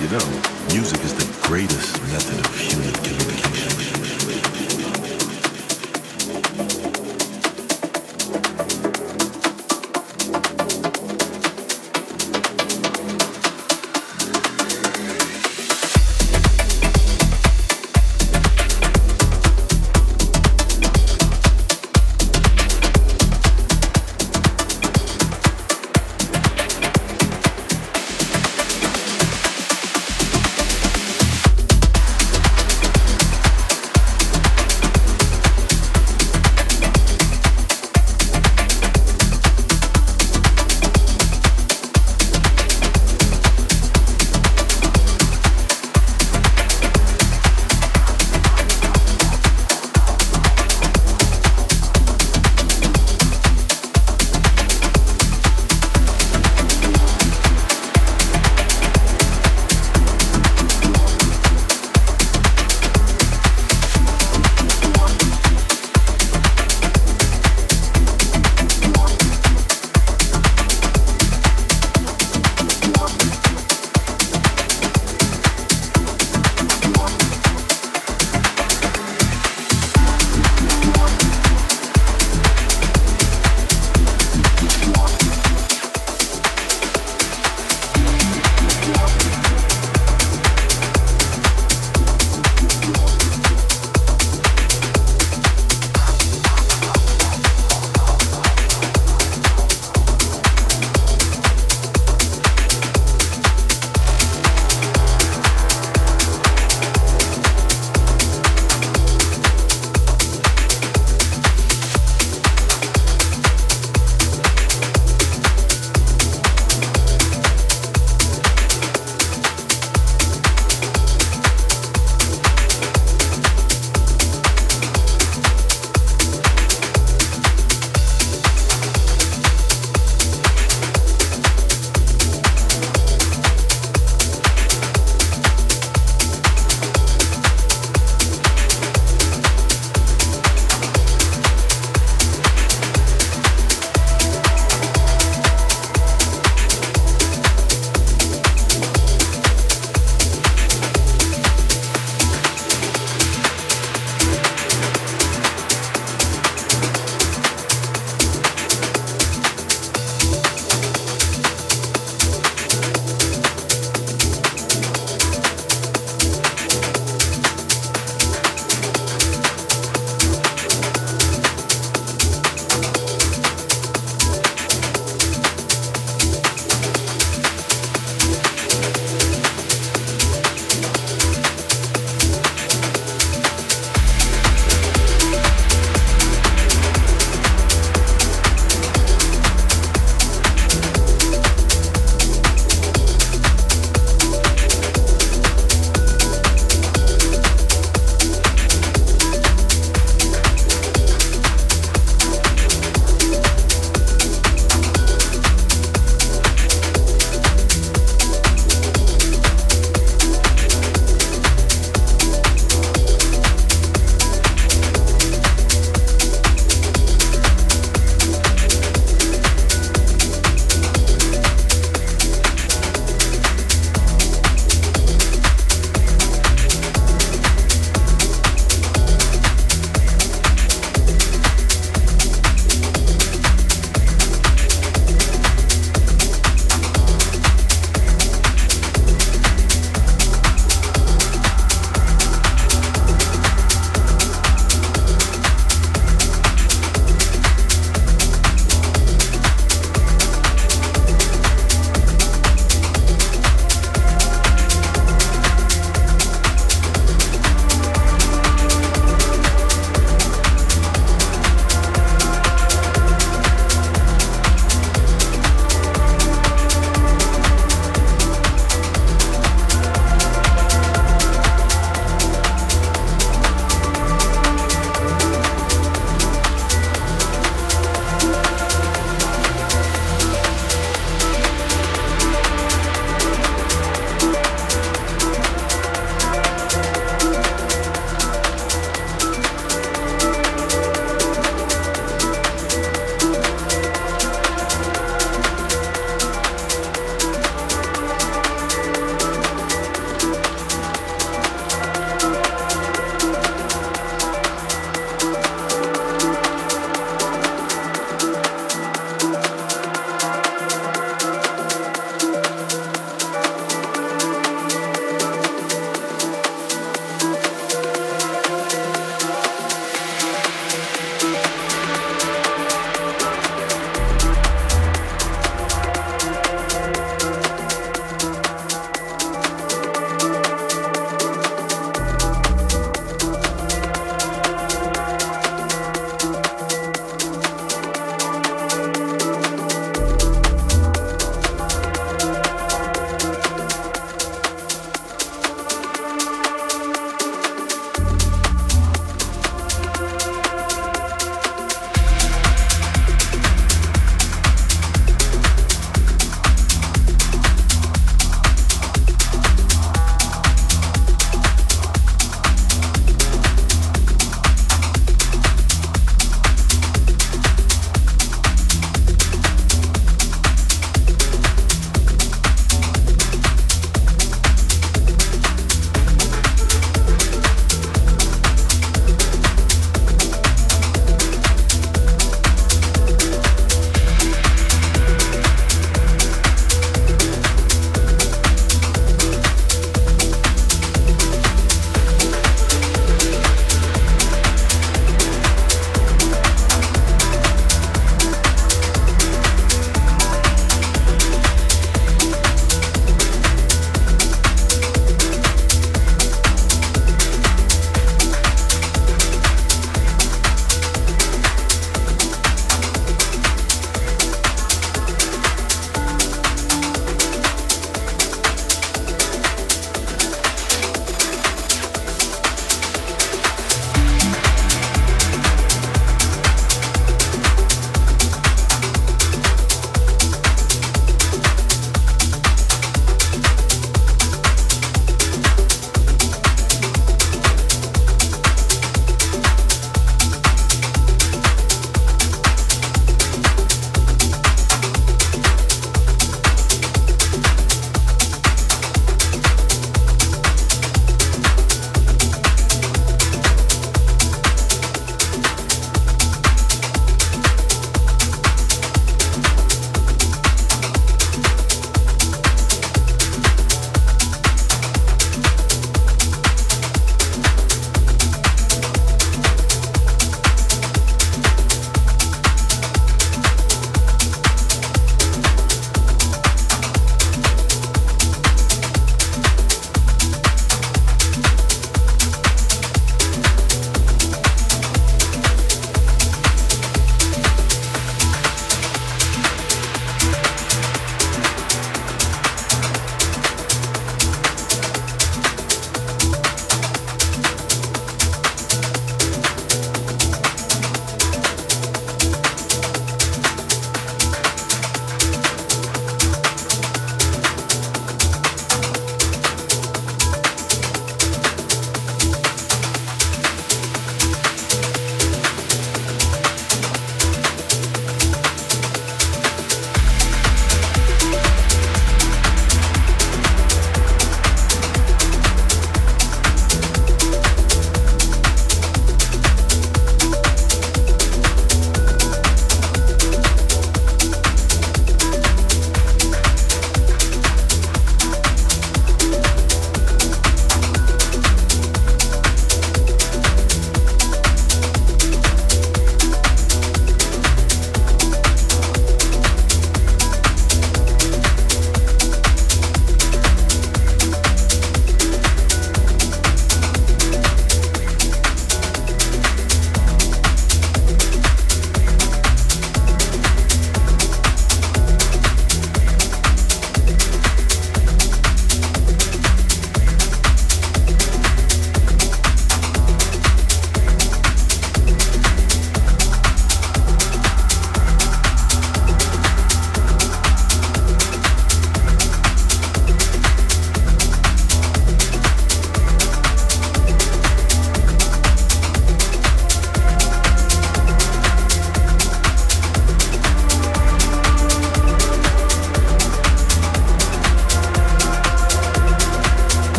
You know, music is the greatest method of human communication.